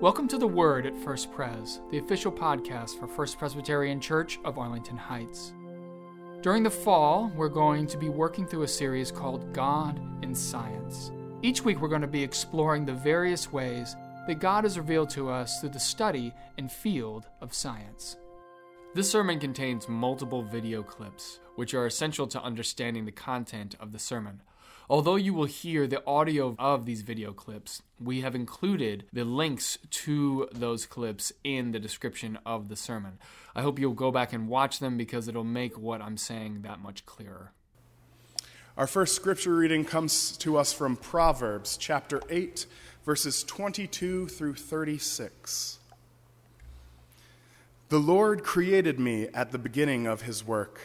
Welcome to The Word at First Pres, the official podcast for First Presbyterian Church of Arlington Heights. During the fall, we're going to be working through a series called God in Science. Each week, we're going to be exploring the various ways that God has revealed to us through the study and field of science. This sermon contains multiple video clips, which are essential to understanding the content of the sermon. Although you will hear the audio of these video clips, we have included the links to those clips in the description of the sermon. I hope you'll go back and watch them because it'll make what I'm saying that much clearer. Our first scripture reading comes to us from Proverbs chapter 8, verses 22 through 36. The Lord created me at the beginning of his work,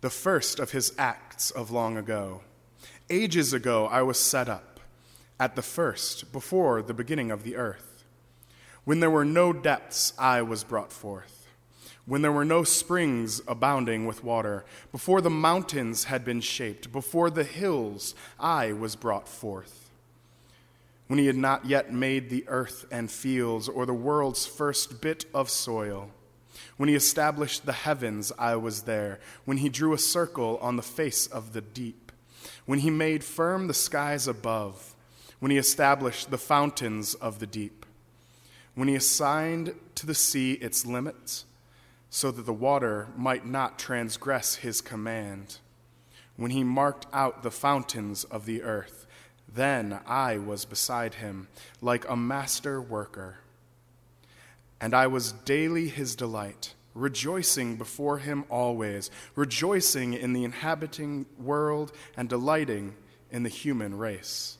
the first of his acts of long ago. Ages ago I was set up, at the first, before the beginning of the earth. When there were no depths, I was brought forth. When there were no springs abounding with water, before the mountains had been shaped, before the hills, I was brought forth. When he had not yet made the earth and fields, or the world's first bit of soil, when he established the heavens, I was there. When he drew a circle on the face of the deep, when he made firm the skies above, when he established the fountains of the deep, when he assigned to the sea its limits, so that the water might not transgress his command, when he marked out the fountains of the earth, then I was beside him, like a master worker. And I was daily his delight rejoicing before him always, rejoicing in the inhabiting world and delighting in the human race.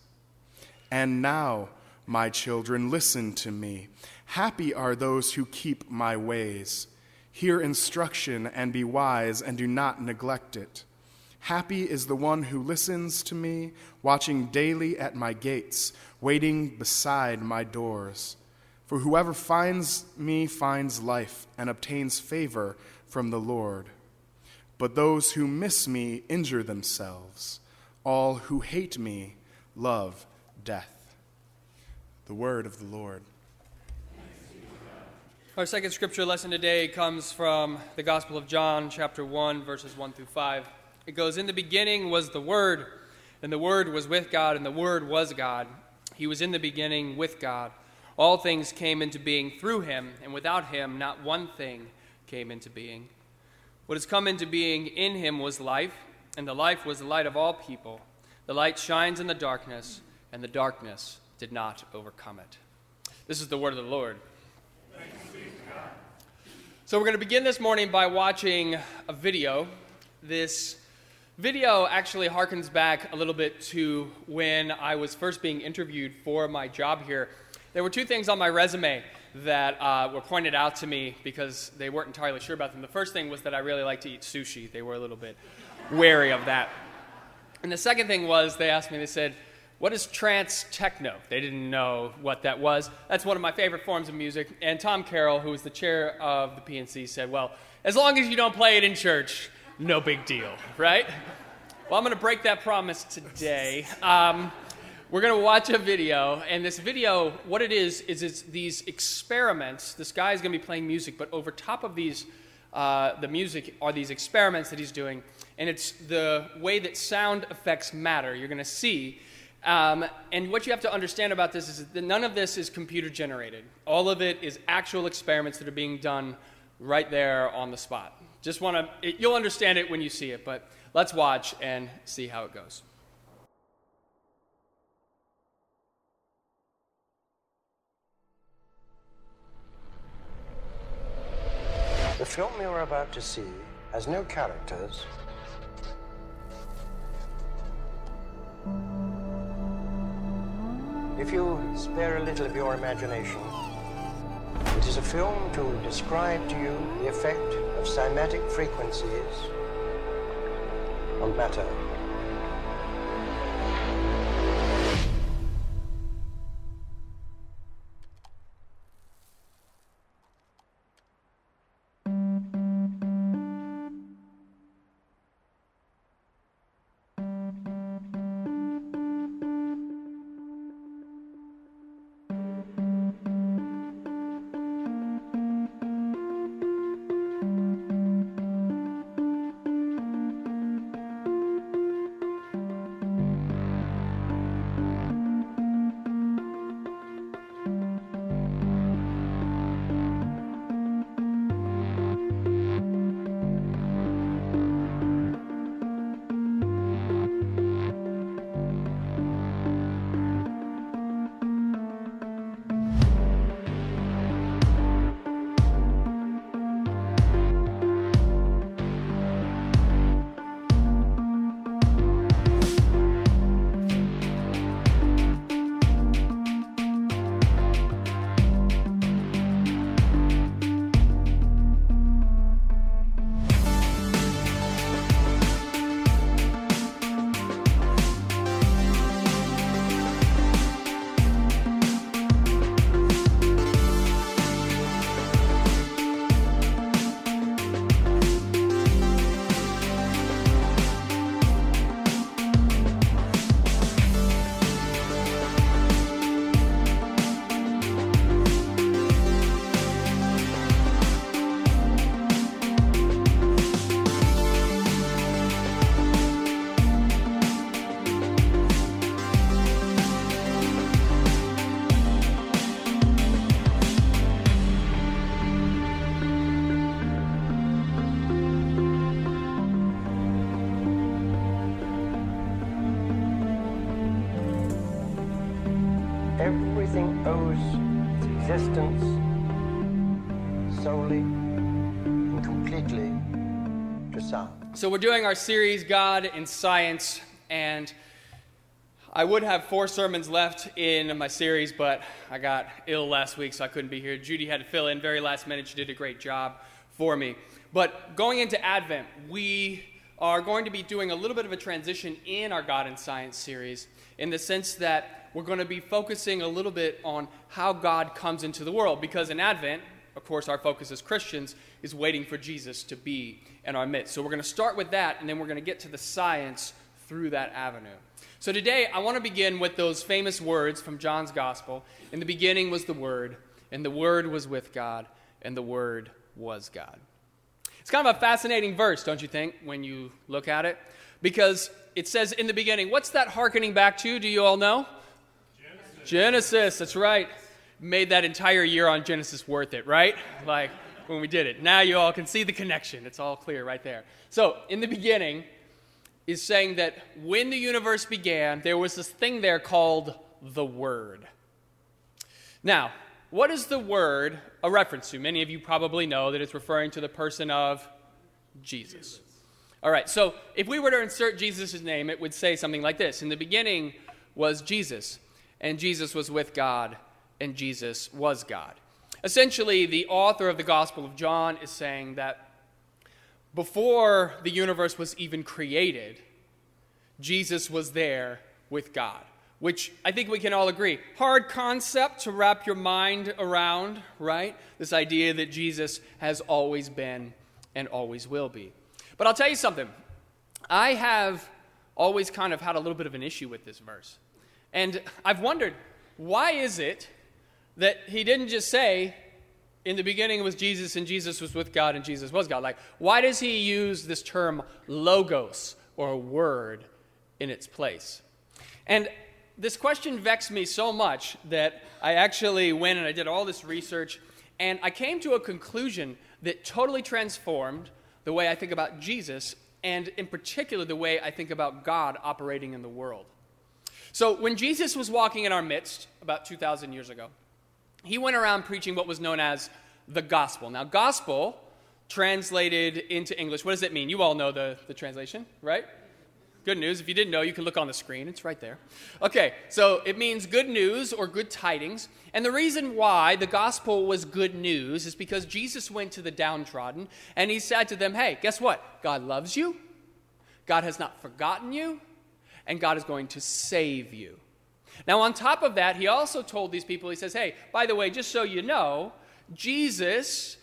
And now, my children, listen to me. Happy are those who keep my ways. Hear instruction and be wise, and do not neglect it. Happy is the one who listens to me, watching daily at my gates, waiting beside my doors. For whoever finds me finds life and obtains favor from the Lord. But those who miss me injure themselves. All who hate me love death. The word of the Lord. Our second scripture lesson today comes from the Gospel of John, chapter 1, verses 1 through 5. It goes In the beginning was the Word, and the Word was with God, and the Word was God. He was in the beginning with God. All things came into being through him, and without him, not one thing came into being. What has come into being in him was life, and the life was the light of all people. The light shines in the darkness, and the darkness did not overcome it. This is the word of the Lord. So, we're going to begin this morning by watching a video. This video actually harkens back a little bit to when I was first being interviewed for my job here there were two things on my resume that uh, were pointed out to me because they weren't entirely sure about them. The first thing was that I really like to eat sushi. They were a little bit wary of that. And the second thing was they asked me, they said, What is trance techno? They didn't know what that was. That's one of my favorite forms of music. And Tom Carroll, who was the chair of the PNC, said, Well, as long as you don't play it in church, no big deal, right? Well, I'm going to break that promise today. Um, we're going to watch a video, and this video, what it is, is it's these experiments. This guy is going to be playing music, but over top of these, uh, the music are these experiments that he's doing, and it's the way that sound effects matter. You're going to see. Um, and what you have to understand about this is that none of this is computer generated. All of it is actual experiments that are being done right there on the spot. Just want to, you'll understand it when you see it, but let's watch and see how it goes. The film you're about to see has no characters. If you spare a little of your imagination, it is a film to describe to you the effect of cymatic frequencies on matter. We're doing our series, God in Science, and I would have four sermons left in my series, but I got ill last week, so I couldn't be here. Judy had to fill in very last minute. She did a great job for me. But going into Advent, we are going to be doing a little bit of a transition in our God in Science series in the sense that we're going to be focusing a little bit on how God comes into the world. Because in Advent, of course, our focus as Christians is waiting for Jesus to be in our midst. So we're going to start with that, and then we're going to get to the science through that avenue. So today, I want to begin with those famous words from John's Gospel. In the beginning was the Word, and the Word was with God, and the Word was God. It's kind of a fascinating verse, don't you think, when you look at it? Because it says in the beginning, what's that hearkening back to? Do you all know? Genesis. Genesis, that's right. Made that entire year on Genesis worth it, right? Like when we did it. Now you all can see the connection. It's all clear right there. So, in the beginning, is saying that when the universe began, there was this thing there called the Word. Now, what is the Word a reference to? Many of you probably know that it's referring to the person of Jesus. All right, so if we were to insert Jesus' name, it would say something like this In the beginning was Jesus, and Jesus was with God, and Jesus was God. Essentially, the author of the Gospel of John is saying that before the universe was even created, Jesus was there with God, which I think we can all agree. Hard concept to wrap your mind around, right? This idea that Jesus has always been and always will be. But I'll tell you something. I have always kind of had a little bit of an issue with this verse. And I've wondered, why is it that he didn't just say, in the beginning was Jesus, and Jesus was with God, and Jesus was God. Like, why does he use this term logos or word in its place? And this question vexed me so much that I actually went and I did all this research, and I came to a conclusion that totally transformed the way I think about Jesus, and in particular, the way I think about God operating in the world. So, when Jesus was walking in our midst about 2,000 years ago, he went around preaching what was known as the gospel. Now, gospel translated into English, what does it mean? You all know the, the translation, right? Good news. If you didn't know, you can look on the screen. It's right there. Okay, so it means good news or good tidings. And the reason why the gospel was good news is because Jesus went to the downtrodden and he said to them, Hey, guess what? God loves you, God has not forgotten you, and God is going to save you. Now, on top of that, he also told these people, he says, Hey, by the way, just so you know, Jesus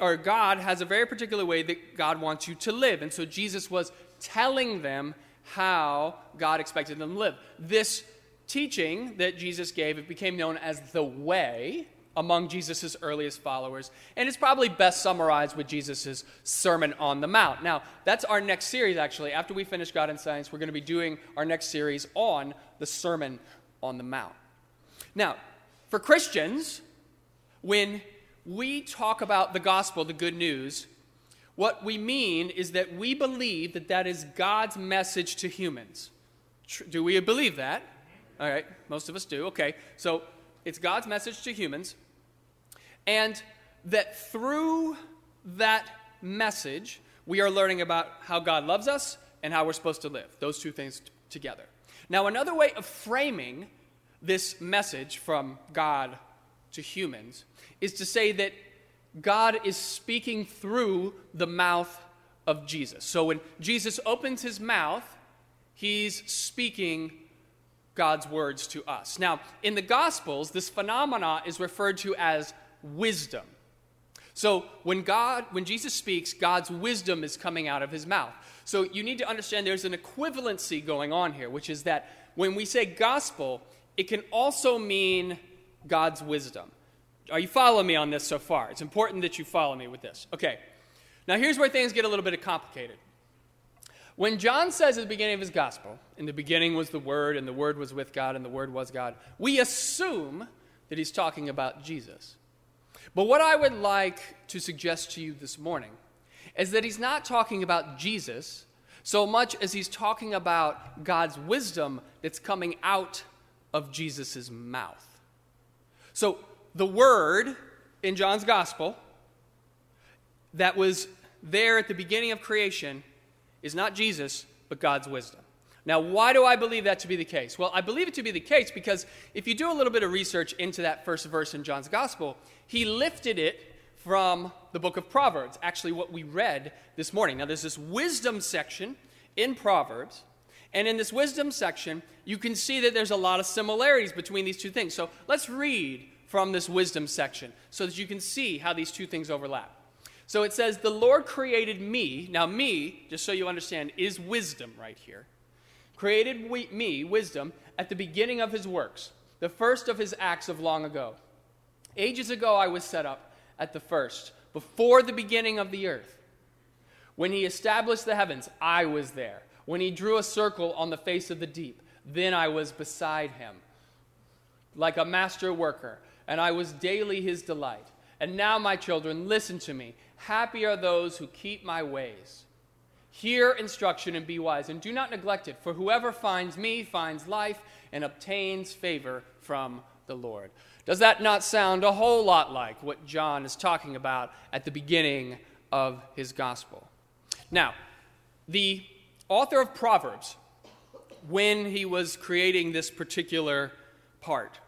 or God has a very particular way that God wants you to live. And so Jesus was telling them how God expected them to live. This teaching that Jesus gave, it became known as the way among Jesus' earliest followers. And it's probably best summarized with Jesus' Sermon on the Mount. Now, that's our next series, actually. After we finish God and Science, we're going to be doing our next series on the Sermon on the Mount. Now, for Christians, when we talk about the gospel, the good news, what we mean is that we believe that that is God's message to humans. Do we believe that? All right, most of us do. Okay, so it's God's message to humans, and that through that message, we are learning about how God loves us and how we're supposed to live. Those two things t- together. Now, another way of framing this message from God to humans is to say that God is speaking through the mouth of Jesus. So when Jesus opens his mouth, he's speaking God's words to us. Now, in the Gospels, this phenomena is referred to as wisdom. So when God, when Jesus speaks, God's wisdom is coming out of his mouth. So you need to understand there's an equivalency going on here, which is that when we say gospel, it can also mean God's wisdom. Are you following me on this so far? It's important that you follow me with this. Okay. Now, here's where things get a little bit complicated. When John says at the beginning of his gospel, in the beginning was the Word, and the Word was with God, and the Word was God, we assume that he's talking about Jesus. But what I would like to suggest to you this morning is that he's not talking about Jesus so much as he's talking about God's wisdom that's coming out of Jesus' mouth. So, the word in John's gospel that was there at the beginning of creation is not Jesus, but God's wisdom. Now, why do I believe that to be the case? Well, I believe it to be the case because if you do a little bit of research into that first verse in John's gospel, he lifted it from the book of Proverbs, actually, what we read this morning. Now, there's this wisdom section in Proverbs, and in this wisdom section, you can see that there's a lot of similarities between these two things. So let's read from this wisdom section so that you can see how these two things overlap. So it says, The Lord created me. Now, me, just so you understand, is wisdom right here. Created we, me, wisdom, at the beginning of his works, the first of his acts of long ago. Ages ago I was set up at the first, before the beginning of the earth. When he established the heavens, I was there. When he drew a circle on the face of the deep, then I was beside him, like a master worker, and I was daily his delight. And now, my children, listen to me. Happy are those who keep my ways. Hear instruction and be wise, and do not neglect it, for whoever finds me finds life and obtains favor from the Lord. Does that not sound a whole lot like what John is talking about at the beginning of his gospel? Now, the author of Proverbs, when he was creating this particular part,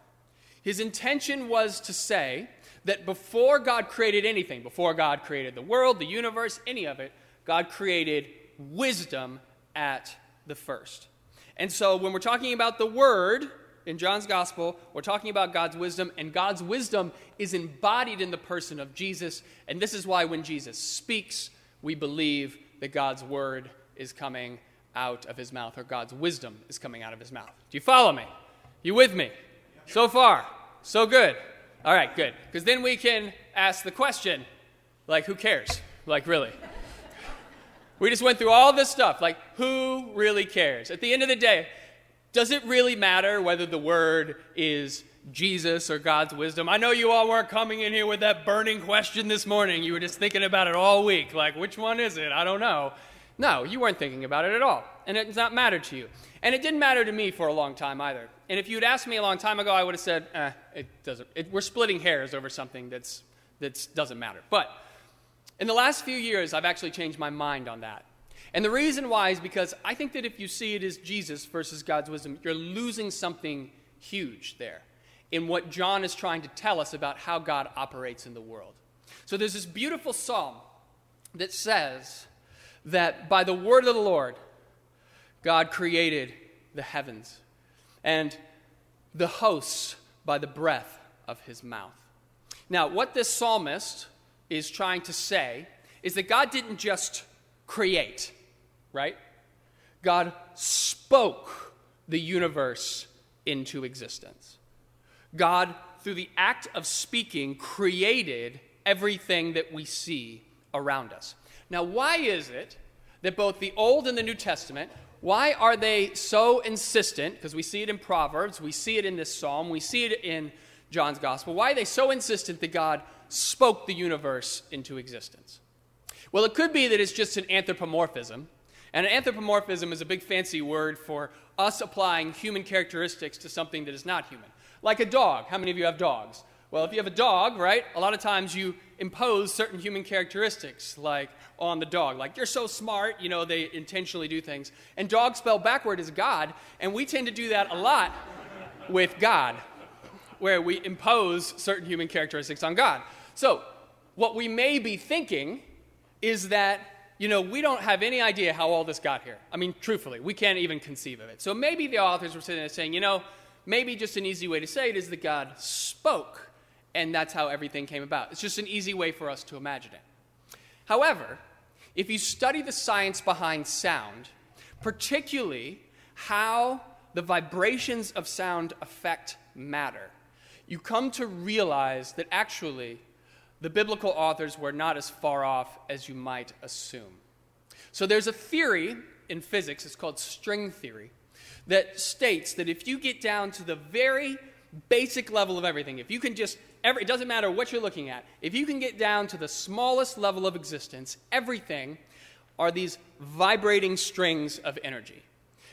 his intention was to say that before God created anything, before God created the world, the universe, any of it, God created wisdom at the first. And so when we're talking about the Word in John's Gospel, we're talking about God's wisdom, and God's wisdom is embodied in the person of Jesus. And this is why when Jesus speaks, we believe that God's Word is coming out of his mouth, or God's wisdom is coming out of his mouth. Do you follow me? You with me? So far, so good. All right, good. Because then we can ask the question like, who cares? Like, really? We just went through all this stuff. Like, who really cares? At the end of the day, does it really matter whether the word is Jesus or God's wisdom? I know you all weren't coming in here with that burning question this morning. You were just thinking about it all week. Like, which one is it? I don't know. No, you weren't thinking about it at all. And it does not matter to you. And it didn't matter to me for a long time either. And if you'd asked me a long time ago, I would have said, eh, it doesn't. It, we're splitting hairs over something that's, that doesn't matter. But in the last few years, I've actually changed my mind on that. And the reason why is because I think that if you see it as Jesus versus God's wisdom, you're losing something huge there in what John is trying to tell us about how God operates in the world. So there's this beautiful psalm that says that by the word of the Lord, God created the heavens and the hosts by the breath of his mouth. Now, what this psalmist is trying to say is that God didn't just create, right? God spoke the universe into existence. God, through the act of speaking, created everything that we see around us. Now, why is it that both the Old and the New Testament why are they so insistent? Because we see it in Proverbs, we see it in this psalm, we see it in John's gospel. Why are they so insistent that God spoke the universe into existence? Well, it could be that it's just an anthropomorphism. And an anthropomorphism is a big fancy word for us applying human characteristics to something that is not human. Like a dog. How many of you have dogs? Well, if you have a dog, right, a lot of times you impose certain human characteristics, like on the dog. Like, you're so smart, you know, they intentionally do things. And dog spelled backward is God, and we tend to do that a lot with God, where we impose certain human characteristics on God. So, what we may be thinking is that, you know, we don't have any idea how all this got here. I mean, truthfully, we can't even conceive of it. So maybe the authors were sitting there saying, you know, maybe just an easy way to say it is that God spoke, and that's how everything came about. It's just an easy way for us to imagine it. However, if you study the science behind sound, particularly how the vibrations of sound affect matter, you come to realize that actually the biblical authors were not as far off as you might assume. So there's a theory in physics, it's called string theory, that states that if you get down to the very basic level of everything, if you can just every, it doesn't matter what you're looking at. If you can get down to the smallest level of existence, everything are these vibrating strings of energy.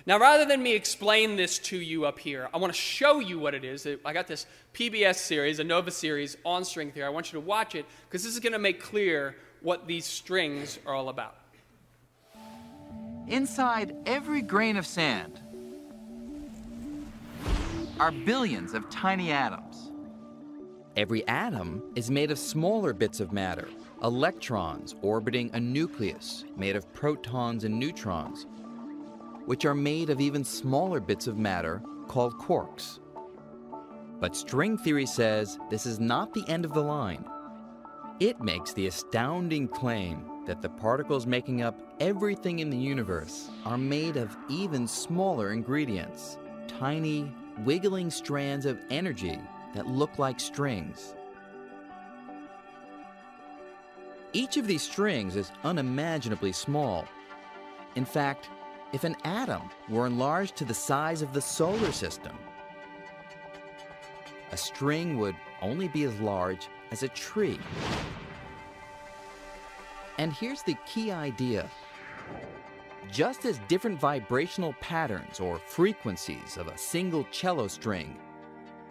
Now, rather than me explain this to you up here, I want to show you what it is. I got this PBS series, a Nova series on string theory. I want you to watch it because this is going to make clear what these strings are all about. Inside every grain of sand are billions of tiny atoms. Every atom is made of smaller bits of matter, electrons orbiting a nucleus made of protons and neutrons which are made of even smaller bits of matter called quarks. But string theory says this is not the end of the line. It makes the astounding claim that the particles making up everything in the universe are made of even smaller ingredients, tiny, wiggling strands of energy that look like strings. Each of these strings is unimaginably small. In fact, if an atom were enlarged to the size of the solar system. A string would only be as large as a tree. And here's the key idea. Just as different vibrational patterns or frequencies of a single cello string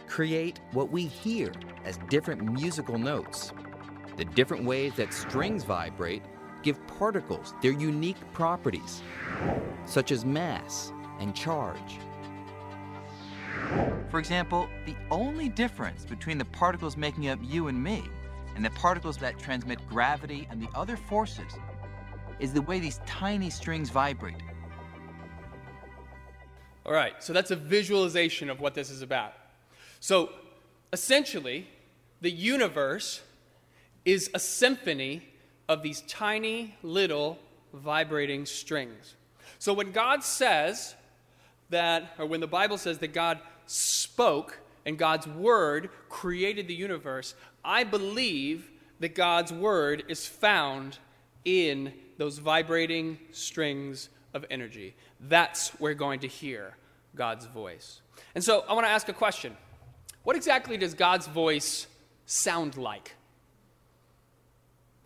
create what we hear as different musical notes, the different ways that strings vibrate give particles their unique properties, such as mass and charge. For example, the only difference between the particles making up you and me and the particles that transmit gravity and the other forces is the way these tiny strings vibrate. All right, so that's a visualization of what this is about. So essentially, the universe is a symphony of these tiny little vibrating strings. So when God says that, or when the Bible says that God spoke and God's word created the universe, I believe that God's word is found in those vibrating strings of energy. That's where we're going to hear God's voice. And so I want to ask a question What exactly does God's voice sound like?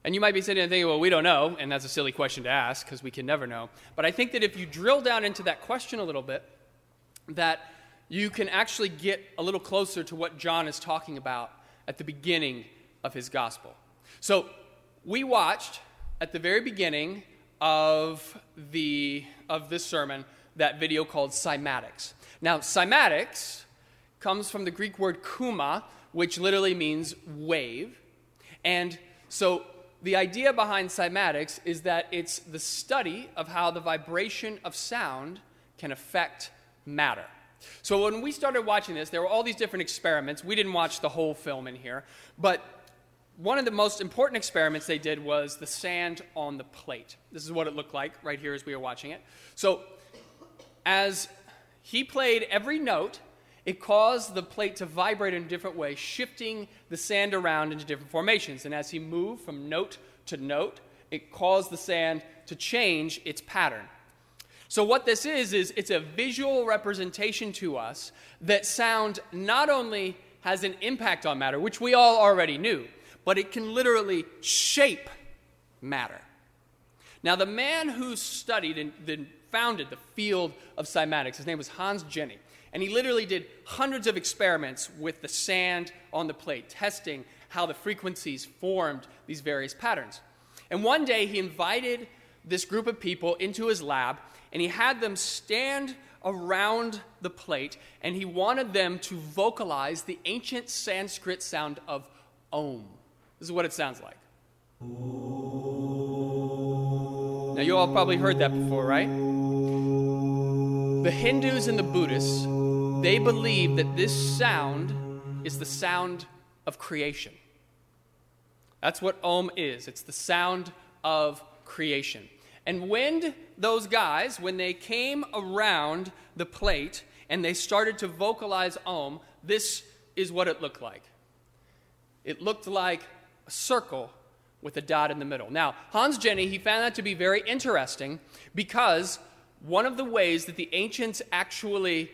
And you might be sitting and thinking, well, we don't know, and that's a silly question to ask because we can never know. But I think that if you drill down into that question a little bit, that you can actually get a little closer to what John is talking about at the beginning of his gospel. So we watched at the very beginning of the of this sermon that video called cymatics. Now, cymatics comes from the Greek word kuma, which literally means wave. And so the idea behind cymatics is that it's the study of how the vibration of sound can affect matter. So when we started watching this, there were all these different experiments. We didn't watch the whole film in here, but one of the most important experiments they did was the sand on the plate. This is what it looked like right here as we were watching it. So as he played every note, it caused the plate to vibrate in a different way, shifting the sand around into different formations. And as he moved from note to note, it caused the sand to change its pattern. So, what this is, is it's a visual representation to us that sound not only has an impact on matter, which we all already knew, but it can literally shape matter. Now, the man who studied and then founded the field of cymatics, his name was Hans Jenny. And he literally did hundreds of experiments with the sand on the plate, testing how the frequencies formed these various patterns. And one day he invited this group of people into his lab and he had them stand around the plate and he wanted them to vocalize the ancient Sanskrit sound of Om. This is what it sounds like. Now, you all probably heard that before, right? The Hindus and the Buddhists, they believe that this sound is the sound of creation. That's what Om is. It's the sound of creation. And when those guys, when they came around the plate and they started to vocalize Om, this is what it looked like. It looked like a circle with a dot in the middle. Now, Hans Jenny, he found that to be very interesting because one of the ways that the ancients actually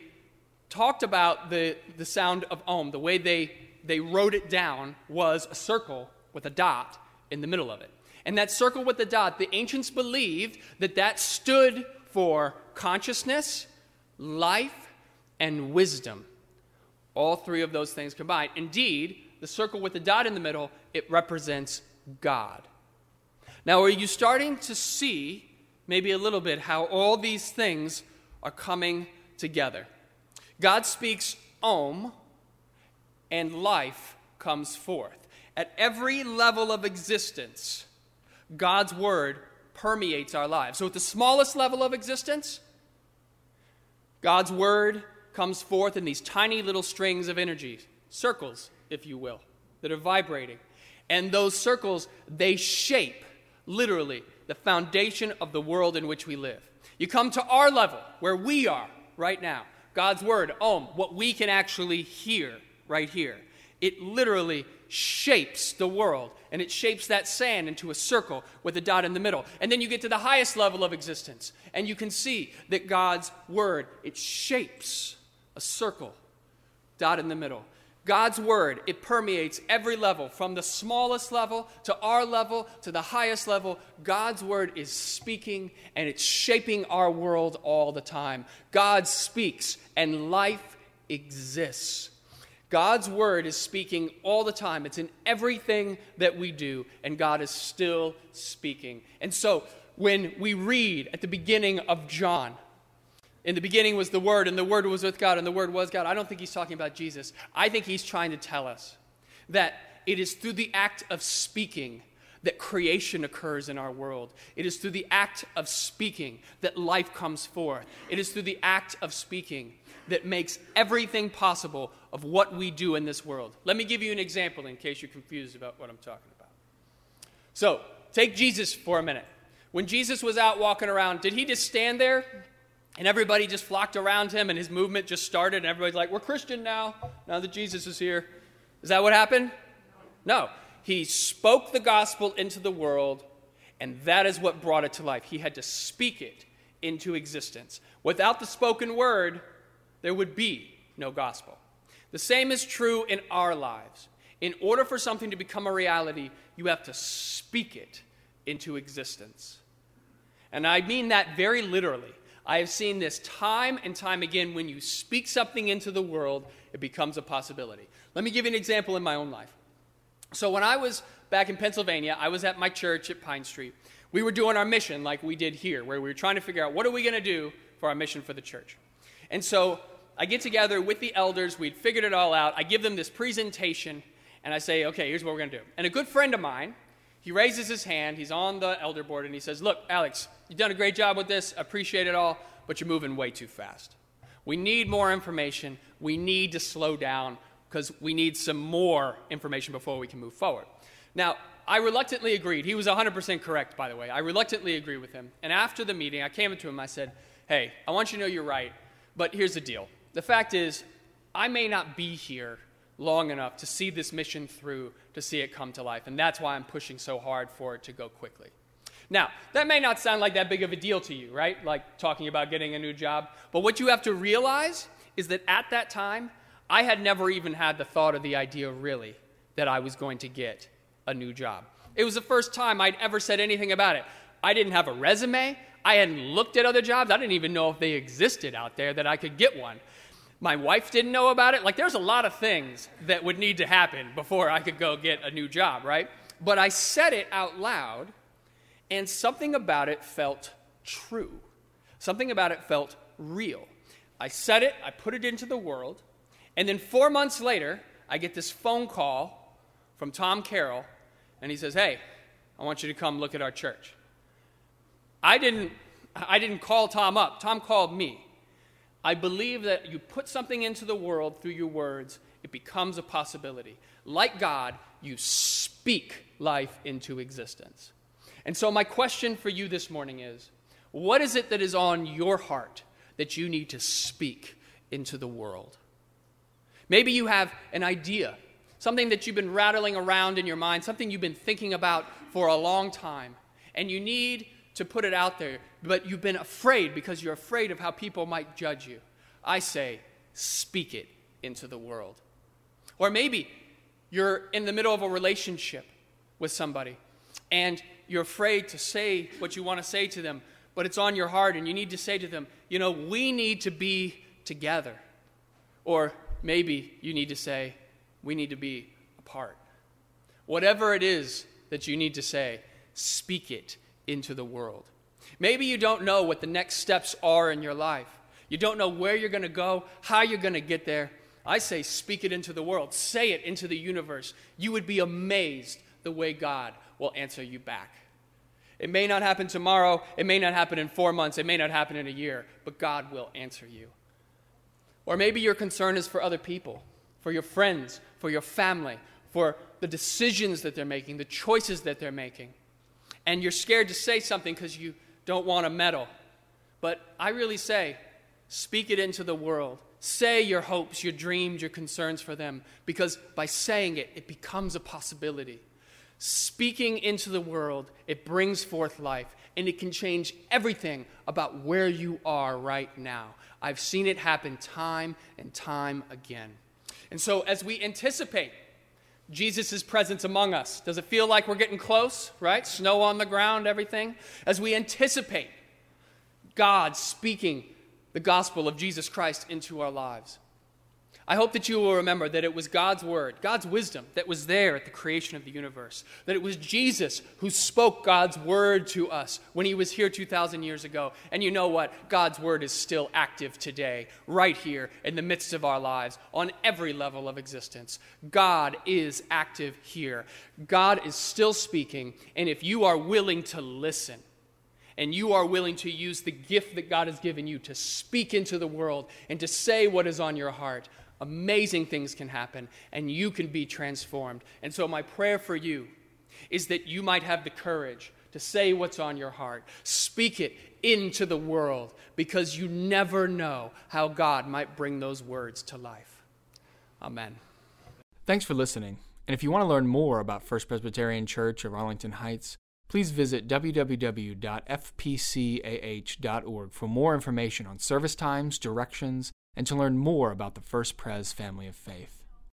talked about the, the sound of Om, the way they, they wrote it down, was a circle with a dot in the middle of it. And that circle with the dot, the ancients believed that that stood for consciousness, life, and wisdom. All three of those things combined. Indeed, the circle with the dot in the middle, it represents God. Now, are you starting to see, maybe a little bit, how all these things are coming together? God speaks Om, and life comes forth. At every level of existence, God's word permeates our lives. So, at the smallest level of existence, God's word comes forth in these tiny little strings of energy, circles, if you will, that are vibrating. And those circles, they shape, literally, the foundation of the world in which we live. You come to our level, where we are right now. God's word, Om, what we can actually hear right here. It literally shapes the world and it shapes that sand into a circle with a dot in the middle. And then you get to the highest level of existence and you can see that God's word, it shapes a circle, dot in the middle. God's word, it permeates every level, from the smallest level to our level to the highest level. God's word is speaking and it's shaping our world all the time. God speaks and life exists. God's word is speaking all the time. It's in everything that we do, and God is still speaking. And so, when we read at the beginning of John, in the beginning was the Word, and the Word was with God, and the Word was God, I don't think he's talking about Jesus. I think he's trying to tell us that it is through the act of speaking that creation occurs in our world. It is through the act of speaking that life comes forth. It is through the act of speaking that makes everything possible of what we do in this world. Let me give you an example in case you're confused about what I'm talking about. So, take Jesus for a minute. When Jesus was out walking around, did he just stand there and everybody just flocked around him and his movement just started and everybody's like, We're Christian now, now that Jesus is here? Is that what happened? No. He spoke the gospel into the world, and that is what brought it to life. He had to speak it into existence. Without the spoken word, there would be no gospel. The same is true in our lives. In order for something to become a reality, you have to speak it into existence. And I mean that very literally. I have seen this time and time again. When you speak something into the world, it becomes a possibility. Let me give you an example in my own life. So, when I was back in Pennsylvania, I was at my church at Pine Street. We were doing our mission like we did here, where we were trying to figure out what are we going to do for our mission for the church. And so I get together with the elders, we'd figured it all out. I give them this presentation, and I say, okay, here's what we're going to do. And a good friend of mine, he raises his hand, he's on the elder board, and he says, Look, Alex, you've done a great job with this, appreciate it all, but you're moving way too fast. We need more information. We need to slow down because we need some more information before we can move forward. Now, I reluctantly agreed. He was 100% correct, by the way. I reluctantly agreed with him. And after the meeting, I came up to him. I said, Hey, I want you to know you're right, but here's the deal. The fact is, I may not be here long enough to see this mission through, to see it come to life. And that's why I'm pushing so hard for it to go quickly. Now, that may not sound like that big of a deal to you, right? Like talking about getting a new job. But what you have to realize is that at that time, I had never even had the thought or the idea really that I was going to get a new job. It was the first time I'd ever said anything about it. I didn't have a resume. I hadn't looked at other jobs. I didn't even know if they existed out there that I could get one. My wife didn't know about it. Like, there's a lot of things that would need to happen before I could go get a new job, right? But I said it out loud, and something about it felt true. Something about it felt real. I said it, I put it into the world, and then four months later, I get this phone call from Tom Carroll, and he says, Hey, I want you to come look at our church. I didn't, I didn't call Tom up, Tom called me. I believe that you put something into the world through your words, it becomes a possibility. Like God, you speak life into existence. And so, my question for you this morning is what is it that is on your heart that you need to speak into the world? Maybe you have an idea, something that you've been rattling around in your mind, something you've been thinking about for a long time, and you need to put it out there, but you've been afraid because you're afraid of how people might judge you. I say, speak it into the world. Or maybe you're in the middle of a relationship with somebody and you're afraid to say what you want to say to them, but it's on your heart, and you need to say to them, you know, we need to be together. Or maybe you need to say, we need to be apart. Whatever it is that you need to say, speak it into the world. Maybe you don't know what the next steps are in your life. You don't know where you're going to go, how you're going to get there. I say, speak it into the world, say it into the universe. You would be amazed the way God will answer you back. It may not happen tomorrow, it may not happen in four months, it may not happen in a year, but God will answer you. Or maybe your concern is for other people, for your friends, for your family, for the decisions that they're making, the choices that they're making. And you're scared to say something because you don't want to meddle. But I really say, speak it into the world. Say your hopes, your dreams, your concerns for them, because by saying it, it becomes a possibility. Speaking into the world, it brings forth life, and it can change everything about where you are right now. I've seen it happen time and time again. And so, as we anticipate Jesus' presence among us, does it feel like we're getting close, right? Snow on the ground, everything? As we anticipate God speaking the gospel of Jesus Christ into our lives. I hope that you will remember that it was God's word, God's wisdom that was there at the creation of the universe. That it was Jesus who spoke God's word to us when he was here 2,000 years ago. And you know what? God's word is still active today, right here in the midst of our lives, on every level of existence. God is active here. God is still speaking. And if you are willing to listen, and you are willing to use the gift that God has given you to speak into the world and to say what is on your heart, amazing things can happen and you can be transformed. And so, my prayer for you is that you might have the courage to say what's on your heart, speak it into the world, because you never know how God might bring those words to life. Amen. Thanks for listening. And if you want to learn more about First Presbyterian Church of Arlington Heights, please visit www.fpcah.org for more information on service times, directions, and to learn more about the First Pres family of faith.